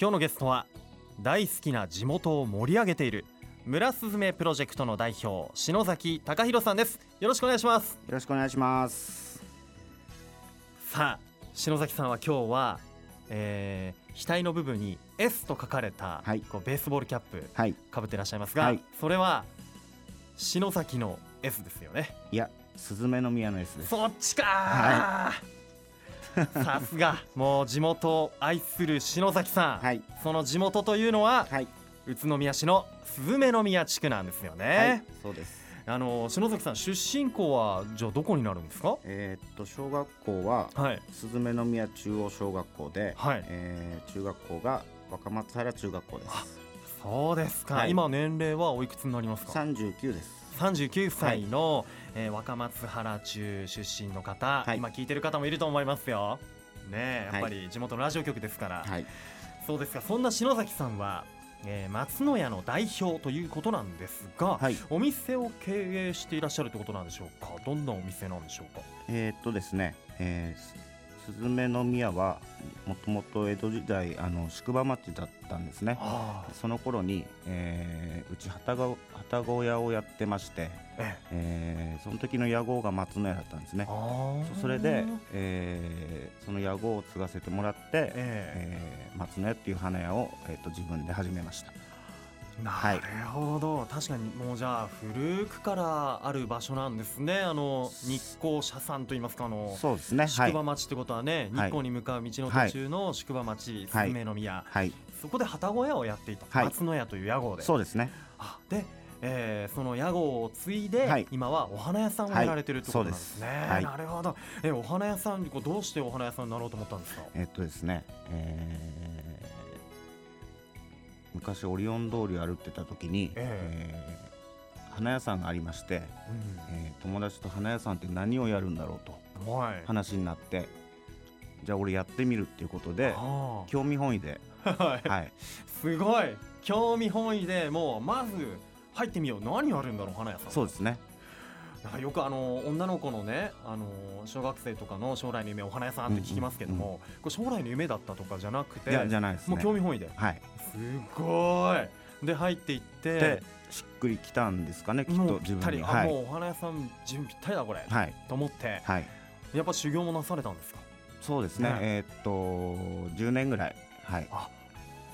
今日のゲストは大好きな地元を盛り上げている村すずめプロジェクトの代表篠崎隆弘さんです。よろしくお願いします。よろしくお願いしますさあ篠崎さんは今日は、えー、額の部分に S と書かれた、はい。こうベースボールキャップはい。かぶってらっしゃいますが、はい。それは篠崎の S ですよね。いやスズメの宮の S です。そっちかー、さすが。もう地元を愛する篠崎さん、はい。その地元というのははい。宇都宮市のスズメの宮地区なんですよはいね、そうです。あの篠崎さん出身校はじゃあどこになるんですか？えーっと小学校ははい。スズメの宮中央小学校で、はい。えー中学校が若松原中学校です。そうですか、はい。今年齢はおいくつになりますか？39です。39歳の、えー若松原中出身の方、はい。今聞いてる方もいると思いますよ。ねえやっぱり地元のラジオ局ですから、はい。そうですかそんな篠崎さんは、えー松野屋の代表ということなんですが、はい。お店を経営していらっしゃるということなんでしょうか？どんなお店なんでしょうか？えーっとですね、えーすスズメの宮はもともと江戸時代あの宿場町だったんですね。はその頃に、えーうち旗が旗小屋をやってまして、ええ。ーその時の屋号が松野屋だったんですね。そそれで、えーその屋号を継がせてもらって、ええ。ー松野屋っていう花屋を、えー、と自分で始めました。えなはい。るほど、確かにもうじゃあ古くからある場所なんですね。あの日光社参といいますかあのそうですね。はい。宿場町ってことはね、日はい。光に向かう道の途中の宿場町、はい。スズメの宮、はい。そこで旗小屋をやっていた、はい。松野屋という屋号で。そうですね。あで、えーその屋号を継いで、はい。今はお花屋さんをやられてるってことなんですね、はいはい。なるほど。えお花屋さんこうどうしてお花屋さんになろうと思ったんですか？えっとですね、えー昔オリオン通りを歩ってた時に、ええ。ー花屋さんがありまして、えー友達と花屋さんって何をやるんだろうとはい。話になってじゃあ俺やってみるっていうことであ興味本位で、ー はい。はい、すごい。興味本位でもうまず入ってみよう。何あるんだろう花屋さんそうですね。よくあの女の子のねあの小学生とかの将来の夢お花屋さんって聞きますけども、これ将来の夢だったとかじゃなくていやじゃないですね。もう興味本位で。はいすごい。で入っていってでしっくりきたんですかねきっもと自分に。はもうお花屋さん自分ぴったりだこれ、はい。と思って。はい。やっぱ修行もなされたんですか？そうですね、ね。えーっと10年ぐらい。はい。あ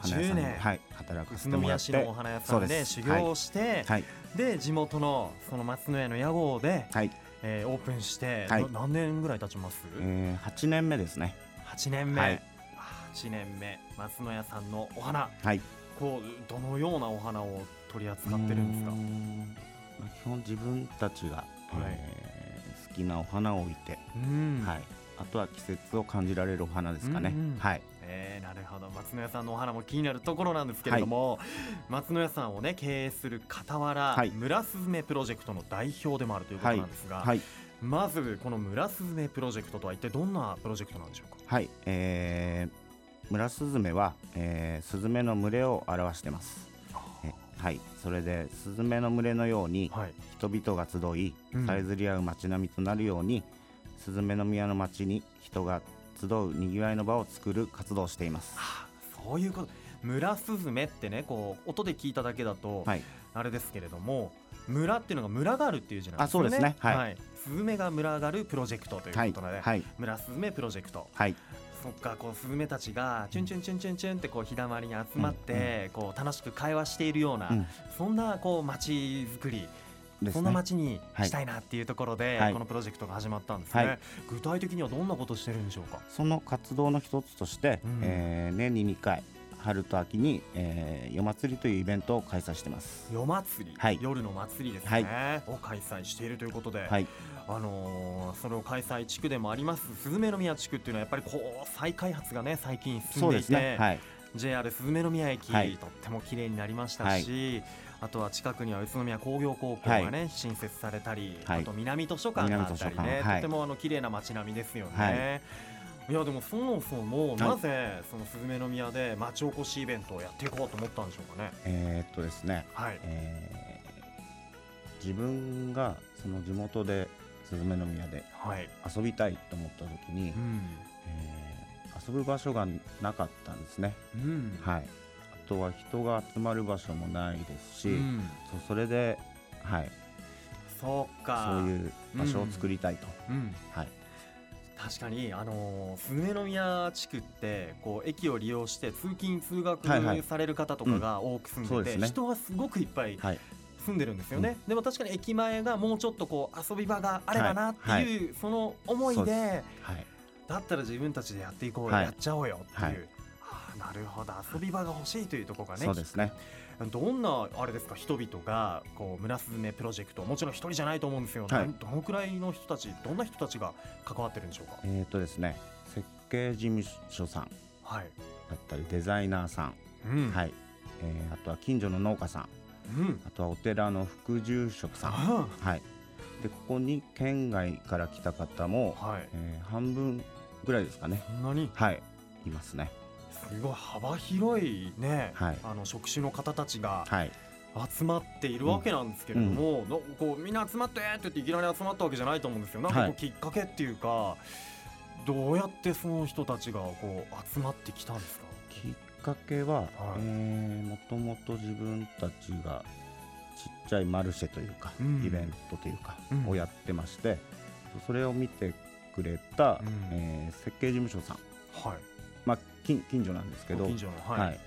花屋さん10年。ではい。働かせ宇都てもらって。宮市のお花屋さんで修行をして、はい。で地元のその松野屋の屋号で、はい、えーオープンして、はい。な何年ぐらい経ちます、えー、8年目ですね。8年目、はい8年目松野屋さんのお花。はい。こうどのようなお花を取り扱ってるんですか？基本自分たちが、えー好きなお花を置いて、うん。はい、あとは季節を感じられるお花ですかね、うんうん。はい。えーなるほど。松野屋さんのお花も気になるところなんですけれども、松野屋さんをね経営する傍ら、はい。村すずめプロジェクトの代表でもあるということなんですが、はい。まずこの村すずめプロジェクトとは一体どんなプロジェクトなんでしょうか？はい。えー、村スズメは、えー、スズメの群れを表してます。えはい。それでスズメの群れのようにはい。人々が集いうん。さえずり合う街並みとなるように、スズメの宮の町に人が集うにぎわいの場を作る活動をしています。あそういうこと。村すずめってねこう音で聞いただけだと、はい。あれですけれども村っていうのが群がるっていう字なんですよね。あそうですね。はい。スズメが群がるプロジェクトというはいことで、はい。村すずめプロジェクト。はいそっかこうスズメたちがチュンチュンチュンチュンチュンってこう日だまりに集まって、こう楽しく会話しているような、うん。そんなこう街づくり、そんなね街にしたいなっていうところで、はい。このプロジェクトが始まったんですね、はい。具体的にはどんなことしてるんでしょうか？その活動の一つとして、うん。えー年に2回春と秋に、えー夜祭りというイベントを開催してます。夜祭り、はい。夜の祭りですね、はい。を開催しているということで、はい。あのーそれを開催地区でもありますスズメの宮地区っていうのはやっぱりこう再開発がね最近進んでいて、すね。はい。JR スズメの宮駅、はい。とっても綺麗になりましたし、あとは近くには宇都宮工業高校がね、新設されたり、はい。あと南図書館があったりね、はい。とてもあの綺麗な街並みですよね。はいいやでもそもそもいなぜそのスズメの宮で町おこしイベントをやっていこうと思ったんでしょうかね。えーっとですね、はい。えー自分がその地元でスズメの宮ではい。遊びたいと思った時に、うん。えー遊ぶ場所がなかったんですね。うんはい。あとは人が集まる場所もないですし、うんそうそれで、はい、そうかそういう場所を作りたいと。うんはい。確かにあのー鈴宮宮地区ってこう駅を利用して通勤通学される方とかが多く住んでて、そうですね。人はすごくいっぱいはい。住んでるんですよね、でも確かに駅前がもうちょっとこう遊び場があればなっていう、その思いではい。だったら自分たちでやっていこうよ、はいやっちゃおうよっていう、はい。ああなるほど。遊び場が欲しいというところがねそうですね。どんなあれですか人々がこう村スズメプロジェクトもちろん一人じゃないと思うんですよ、はい。どのくらいの人たちどんな人たちが関わってるんでしょうか？えっ、とですね、設計事務所さん。はい、だったりデザイナーさん、うん。はい。えーあとは近所の農家さん、うん。あとはお寺の副住職さん、あはい。でここに県外から来た方も、あはい。えー半分ぐらいですかね。そんなに？はい。いますね。すごい幅広いね、はい。あの職種の方たちがはい。集まっているわけなんですけれども、のこうみんな集まってって言っていきなり集まったわけじゃないと思うんですよなんかこはいうきっかけっていうか、どうやってその人たちがこう集まってきたんですか？きっかけは、はい。えーもともと自分たちがちっちゃいマルシェというか、うん。イベントというか、うん。をやってましてそれを見てくれた、うん。えー設計事務所さん、はいまあ、近近所なんですけどご近所のははい。い、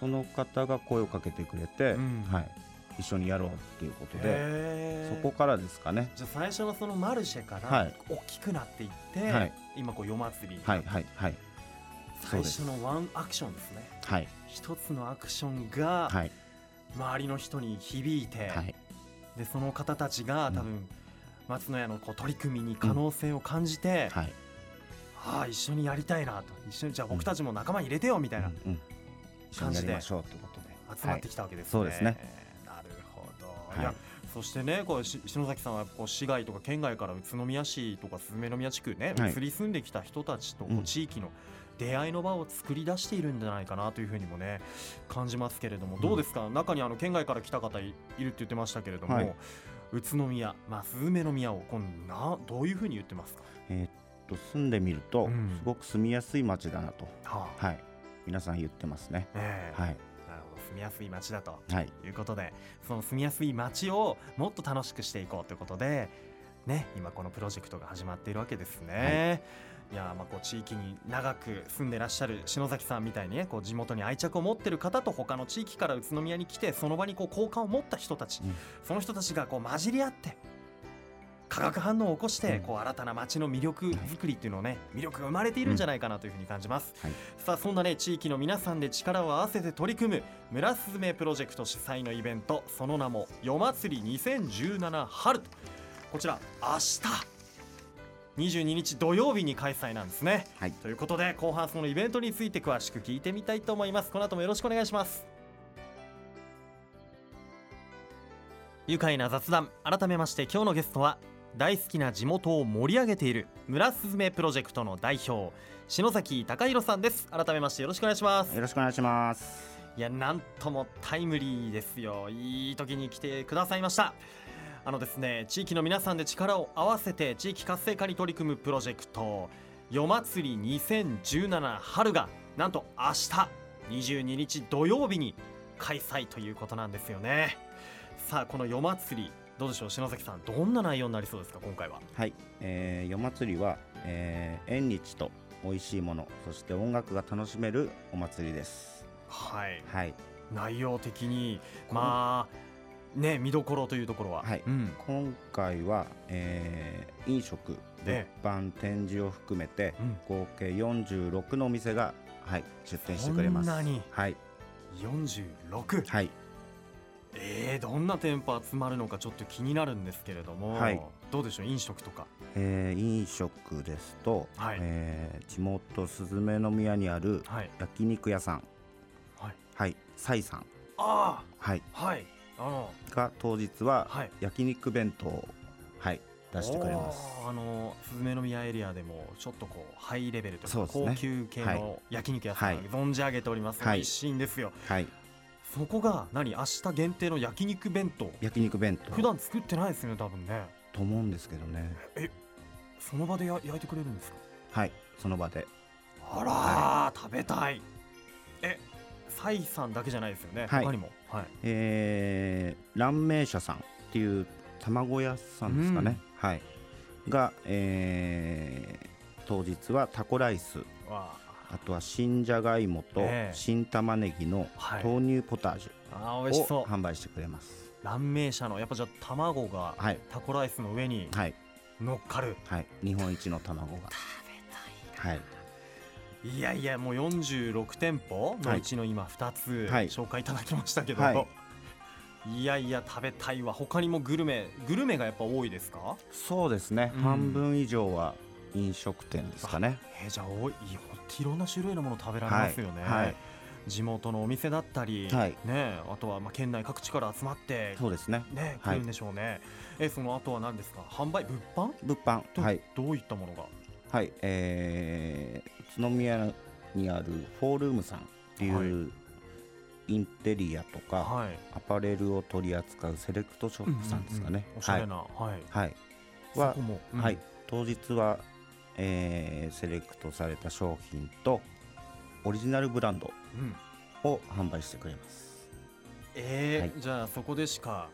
その方が声をかけてくれて、うん。はい、一緒にやろうっていうことでそこからですかね。じゃあ最初のそのマルシェからはい。大きくなっていって、はい。今こう夜祭りにはいはいはい。最初のワンアクションですね。はい。一つのアクションがはい。周りの人に響いて、はい。でその方たちがうん。多分、松野屋のこう取り組みに可能性を感じて、はいああ一緒にやりたいなと。一緒にじゃあ僕たちも仲間に入れてよみたいな、うんうん。一緒にやりましょうということで。集まってきたわけですね、そうですね。なるほど、はい。い、やそしてねこうし篠崎さんはこう市外とか県外から宇都宮市とかスズメ宮地区ね、はい。移り住んできた人たちとこう地域の出会いの場を作り出しているんじゃないかなというふうにもね感じますけれども、ん。どうですか？中にあの県外から来た方いいるって言ってましたけれども、はい。宇都宮、まあ、スズメの宮をこんなどういうふうに言ってますか、えーっと住んでみると、うん。すごく住みやすい街だなと。はあ。はい。皆さん言ってますね。ええ。はい。住みやすい街だと。はい。うことでその住みやすい街をもっと楽しくしていこうということで、ね、今このプロジェクトが始まっているわけですね。い、やまあこう地域に長く住んでらっしゃる篠崎さんみたいにねこう地元に愛着を持ってる方と他の地域から宇都宮に来てその場にこう好感を持った人たち、うん。その人たちがこう混じり合って化学反応を起こして、うん。こう新たな街の魅力作りっていうのをね魅力が生まれているんじゃないかなというふうに感じます。はい。さあそんなね地域の皆さんで力を合わせて取り組む村すずめプロジェクト主催のイベントその名も夜祭り2017春こちら明日。22日土曜日に開催なんですね。はい。ということで後半そのイベントについて詳しく聞いてみたいと思います。この後もよろしくお願いします。愉快な雑談改めまして今日のゲストは大好きな地元を盛り上げている村すずめプロジェクトの代表篠崎隆弘さんです。改めましてよろしくお願いします。よろしくお願いします。いやなんともタイムリーですよ。いい時に来てくださいました。あのですね地域の皆さんで力を合わせて地域活性化に取り組むプロジェクト夜祭り2017春がなんと明日22日土曜日に開催ということなんですよね。さあこの夜祭りどうでしょう篠崎さんどんな内容になりそうですか今回は？はい、えー、夜祭りは、えー、縁日と美味しいものそして音楽が楽しめるお祭りです。はい。はい。内容的にまあね見どころというところは？はい。うん。今回は、えー飲食物え販展示を含めてうん。合計46のお店が、はい、出店してくれます。そんなに？はい、46はい、えー、どんな店舗集まるのかちょっと気になるんですけれども、はい。どうでしょう？飲食とか。えー飲食ですと、はい。えー地元スズメの宮にあるはい。焼肉屋さん。はい。はい。サイさん。あはい。あはい。あの。が当日ははい。焼肉弁当をはい出してくれます。あのスズメの宮エリアでもちょっとこうハイレベルというかね。高級系の焼肉屋さん、はい。存じ上げております、はい。美味しいんですよ。はいそこが何明日限定の焼肉弁当？焼肉弁当。普段作ってないですよね多分ね。と思うんですけどね。その場でや焼いてくれるんですか？はいその場で。あらー、食べたい。えサイさんだけじゃないですよね、はい。他にも。はい。えー、蘭明社さんっていう卵屋さんですかね、はい。が、えー当日はタコライス。わあとは新じゃがいもとええ。新玉ねぎのはい。豆乳ポタージュを美味しそう。販売してくれます。蘭明社のやっぱじゃあ卵がはい。タコライスの上にはい。乗っかる、はい。日本一の卵が。はい。いやいやもう46店舗のうちの今2つはい。紹介いただきましたけど、、はい。やいや食べたいわ。他にもグルメグルメがやっぱ多いですか？そうですね、うん。半分以上は飲食店ですかね。えーじゃあ多いいやほんといろんな種類のもの食べられますよね、はい。はい。地元のお店だったり、はい。ねあとはまあ県内各地から集まってそうですね。ね来はい。るんでしょうね、えーその後は何ですか？販売？物販？物販。とはい。どういったものが？はい。えー、宇都宮にあるフォールームさんっていう、インテリアとか、はい。アパレルを取り扱うセレクトショップさんですかね、うんうんうんおしゃれなはい、はいはうんはい、当日は、えーセレクトされた商品とオリジナルブランドうん。を販売してくれます。えーはい。じゃあそこでしか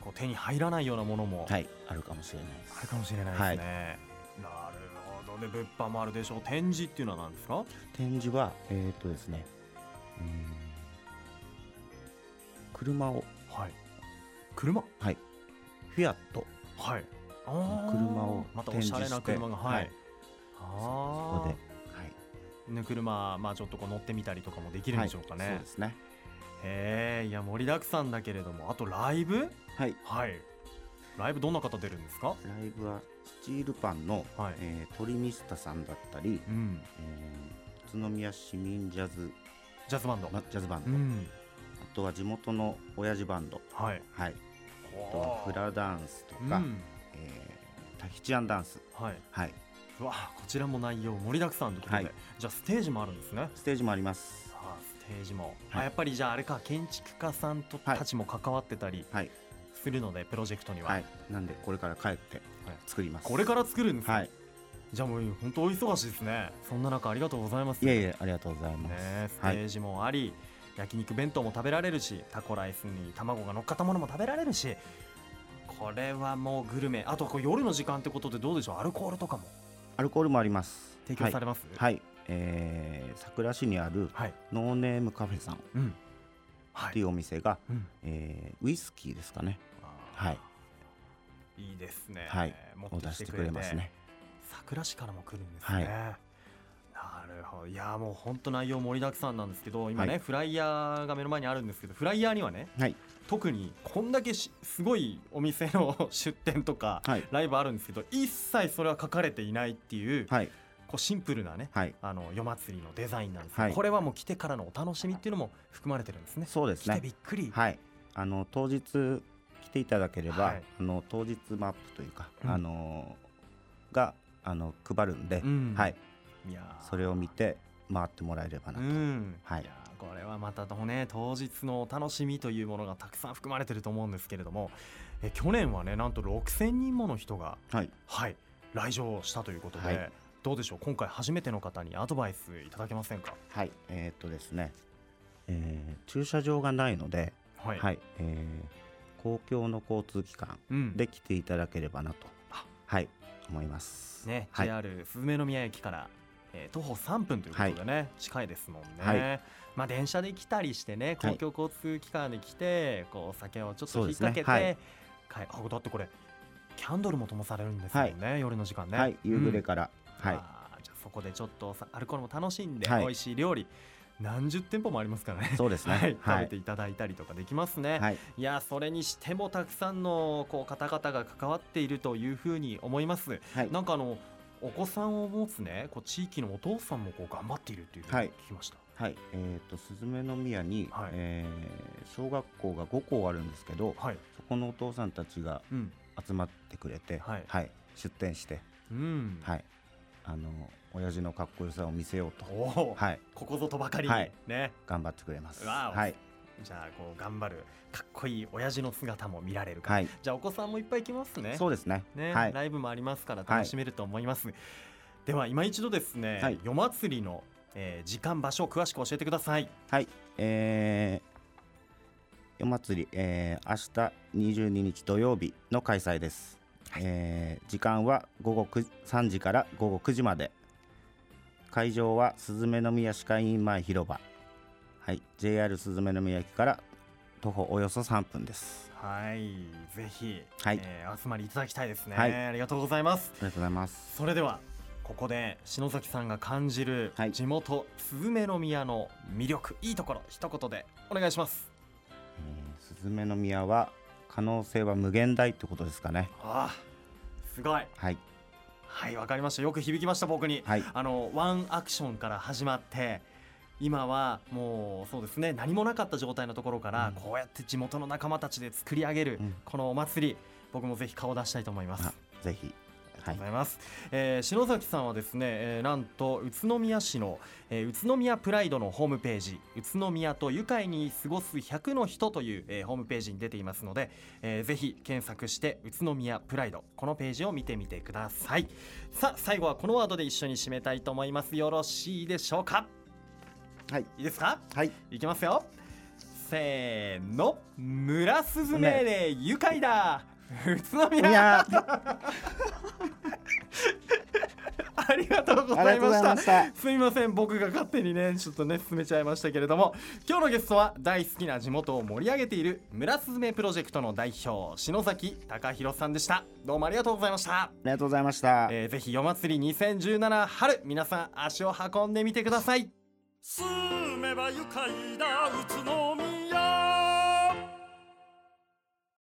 こう手に入らないようなものもはい。あるかもしれないです。あるかもしれないですね、なるほどね。物販もあるでしょう。展示っていうのは何ですか？展示はえっ、とですねうーん車を。はい。車？はい。フィアット。はい。車をまたおしゃれな車がはい、そこでで、ね、車まあちょっとこう乗ってみたりとかもできるんでしょうかね、はい、そうですね。へえいや盛りだくさんだけれどもあとライブ？はい。はい。ライブどんな方出るんですか？ライブはスチールパンの、はい。えートリミスタさんだったり、うん。えー宇都宮市民ジャズ、ジャズバンド、まジャズバンド、うん。あとは地元の親父バンド、はい。はい、あとはフラダンスとか、うん。えータヒチアンダンス、はい、はい、うわこちらも内容盛りだくさんということで、はい。じゃあステージもあるんですね。ステージもあります。さあステージも、はい。あやっぱりじゃああれか建築家さんとはい。たちも関わってたりはい、するので、プロジェクトには、はい、なんでこれから帰って作ります。これから作るんですか、はい、じゃあもう本当お忙しいですね。そんな中ありがとうございます。いえいえありがとうございます。ねステはい、ージもあり、焼肉弁当も食べられるしタコライスに卵が乗っかったものも食べられるしこれはもうグルメ。あとこう夜の時間ってことでどうでしょう？アルコールとかもアルコールもあります。提供されます？はい、はい、えー、桜市にあるはい、ノーネームカフェさん。っていうお店が、うん。えーウイスキーですかね。はい、いいですね、はい。持を出してくれますね。桜市からも来るんですね、はい。なるほど。いやもう本当内容盛りだくさんなんですけど今ね、はい。フライヤーが目の前にあるんですけどフライヤーにはねはい、特にこんだけしすごいお店の 出店とかはい、ライブあるんですけど一切それは書かれていないっていう,、はい、こうシンプルなねはい、あの夜祭りのデザインなんですけど、はい。これはもう来てからのお楽しみっていうのも含まれてるんですね。そうですね。来てび。っくり、はい、あの当日来ていただければ、はい。あの当日マップというか、うん。あのがあの配るんで、うん。はい、それを見て回ってもらえればなうと。ん。はい。これはまたね当日のお楽しみというものがたくさん含まれてると思うんですけれどもえ去年はねなんと6000人もの人がはい、はい来場したということで、はい。どうでしょう？今回初めての方にアドバイスいただけませんか？はい、えーっとですね、えー駐車場がないので、ははい、えー公共の交通機関うん。で来ていただければなと、あ。はい、思います。ね、はい、JR スズメ宮駅から、えー徒歩3分ということでね、近いですもんね、はい。まあ電車で来たりしてね公はい。共交通機関で来て、こうお酒をちょっと引っ掛けて、はい。あだってこれキャンドルも灯されるんですよね、夜の時間ね。はい、夕暮れうん。から、はい、あーじゃあそこでちょっとさアルコールも楽しんで、はい。美味しい料理何十店舗もありますからね。そうですね。はい、はい。食べていただいたりとかできますね、はい、いやそれにしてもたくさんのこう方々が関わっているというふうに思います。はい、なんかあのお子さんを持つねこう地域のお父さんもこう頑張っているっていうふうにはい。聞きました、はい、えっ、とスズメの宮に、はい。えー小学校が5校あるんですけど、はい、そこのお父さんたちがうん。集まってくれて、はい。出店して、うん。はい、あの親父のかっこよさを見せようと、はい、ここぞとばかりに、はい。ね。頑張ってくれます。はい、じゃあこう頑張るかっこいい親父の姿も見られるか。ら、はい、じゃあお子さんもいっぱい来ますね。そうですね。ね、はい、ライブもありますから楽しめると思います、では今一度ですね、はい。夜祭りの、えー時間場所を詳しく教えてください。はい、えー、夜祭り、えー、明日22日土曜日の開催です、えー時間は午後9 3時から午後9時まで。会場はスズメの宮歯科医院前広場はい。JR スズメの宮駅から徒歩およそ3分です。はい。ぜひ、はい。えー集まりいただきたいですね、はい。ありがとうございます。ありがとうございます。それではここで篠崎さんが感じるはい。地元スズメの宮の魅力、い、いところ一言でお願いします。えースズメの宮は可能性は無限大ってことですかね。あーすごい。はい。はいわかりました。よく響きました僕に。はい。あのワンアクションから始まって今はもうそうですね何もなかった状態のところから、うん。こうやって地元の仲間たちで作り上げる、うん。このお祭り僕もぜひ顔を出したいと思います。あぜひ。ありがとうはいございます、えー篠崎さんはですね、えーなんと宇都宮市の、えー宇都宮プライドのホームページ宇都宮と愉快に過ごす100の人という、えーホームページに出ていますので、えーぜひ検索して宇都宮プライドこのページを見てみてください。さあ最後はこのワードで一緒に締めたいと思います。よろしいでしょうか？はい。いいですか？はい。いきますよ。せーの。村スズメで愉快だ。宇都宮。ありがとうございざいました。ました。すみません。僕が勝手にねちょっとね進めちゃいましたけれども。今日のゲストは大好きな地元を盛り上げている村すずめプロジェクトの代表篠崎隆弘さんでした。どうもありがとうございました、ありがとうございました。えー、ぜひ夜祭り2017春皆さん足を運んでみてください住めば愉快だ。宇都宮。